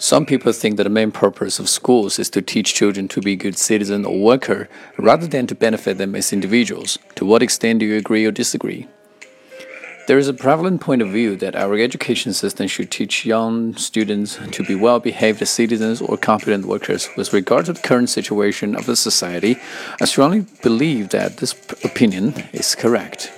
Some people think that the main purpose of schools is to teach children to be good citizen or worker rather than to benefit them as individuals. To what extent do you agree or disagree? There is a prevalent point of view that our education system should teach young students to be well behaved citizens or competent workers. With regard to the current situation of the society, I strongly believe that this opinion is correct.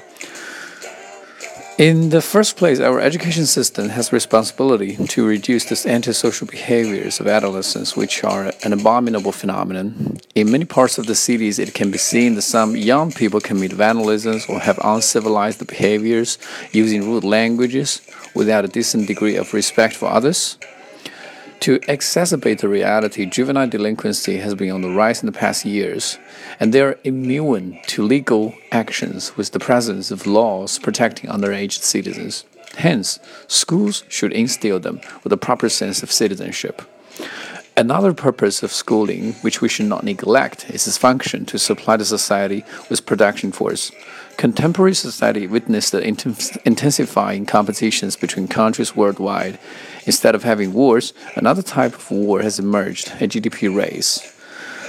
In the first place, our education system has responsibility to reduce the antisocial behaviors of adolescents, which are an abominable phenomenon. In many parts of the cities, it can be seen that some young people commit vandalism or have uncivilized behaviors, using rude languages without a decent degree of respect for others. To exacerbate the reality, juvenile delinquency has been on the rise in the past years, and they are immune to legal actions with the presence of laws protecting underage citizens. Hence, schools should instill them with a proper sense of citizenship. Another purpose of schooling, which we should not neglect, is its function to supply the society with production force. Contemporary society witnessed the intensifying competitions between countries worldwide. Instead of having wars, another type of war has emerged a GDP race.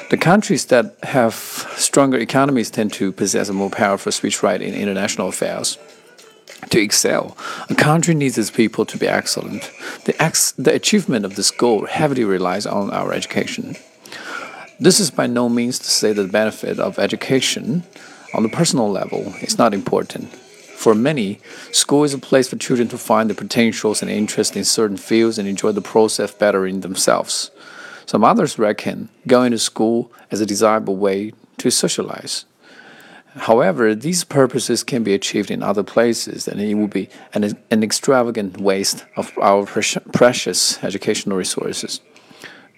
The countries that have stronger economies tend to possess a more powerful speech right in international affairs. To excel, a country needs its people to be excellent. The, ex the achievement of this goal heavily relies on our education. This is by no means to say that the benefit of education on the personal level is not important. For many, school is a place for children to find their potentials and interests in certain fields and enjoy the process bettering themselves. Some others reckon going to school as a desirable way to socialize. However, these purposes can be achieved in other places, and it would be an, an extravagant waste of our precious educational resources.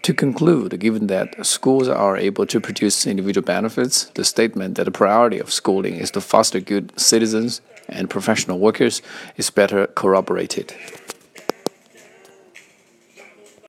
To conclude, given that schools are able to produce individual benefits, the statement that the priority of schooling is to foster good citizens and professional workers is better corroborated.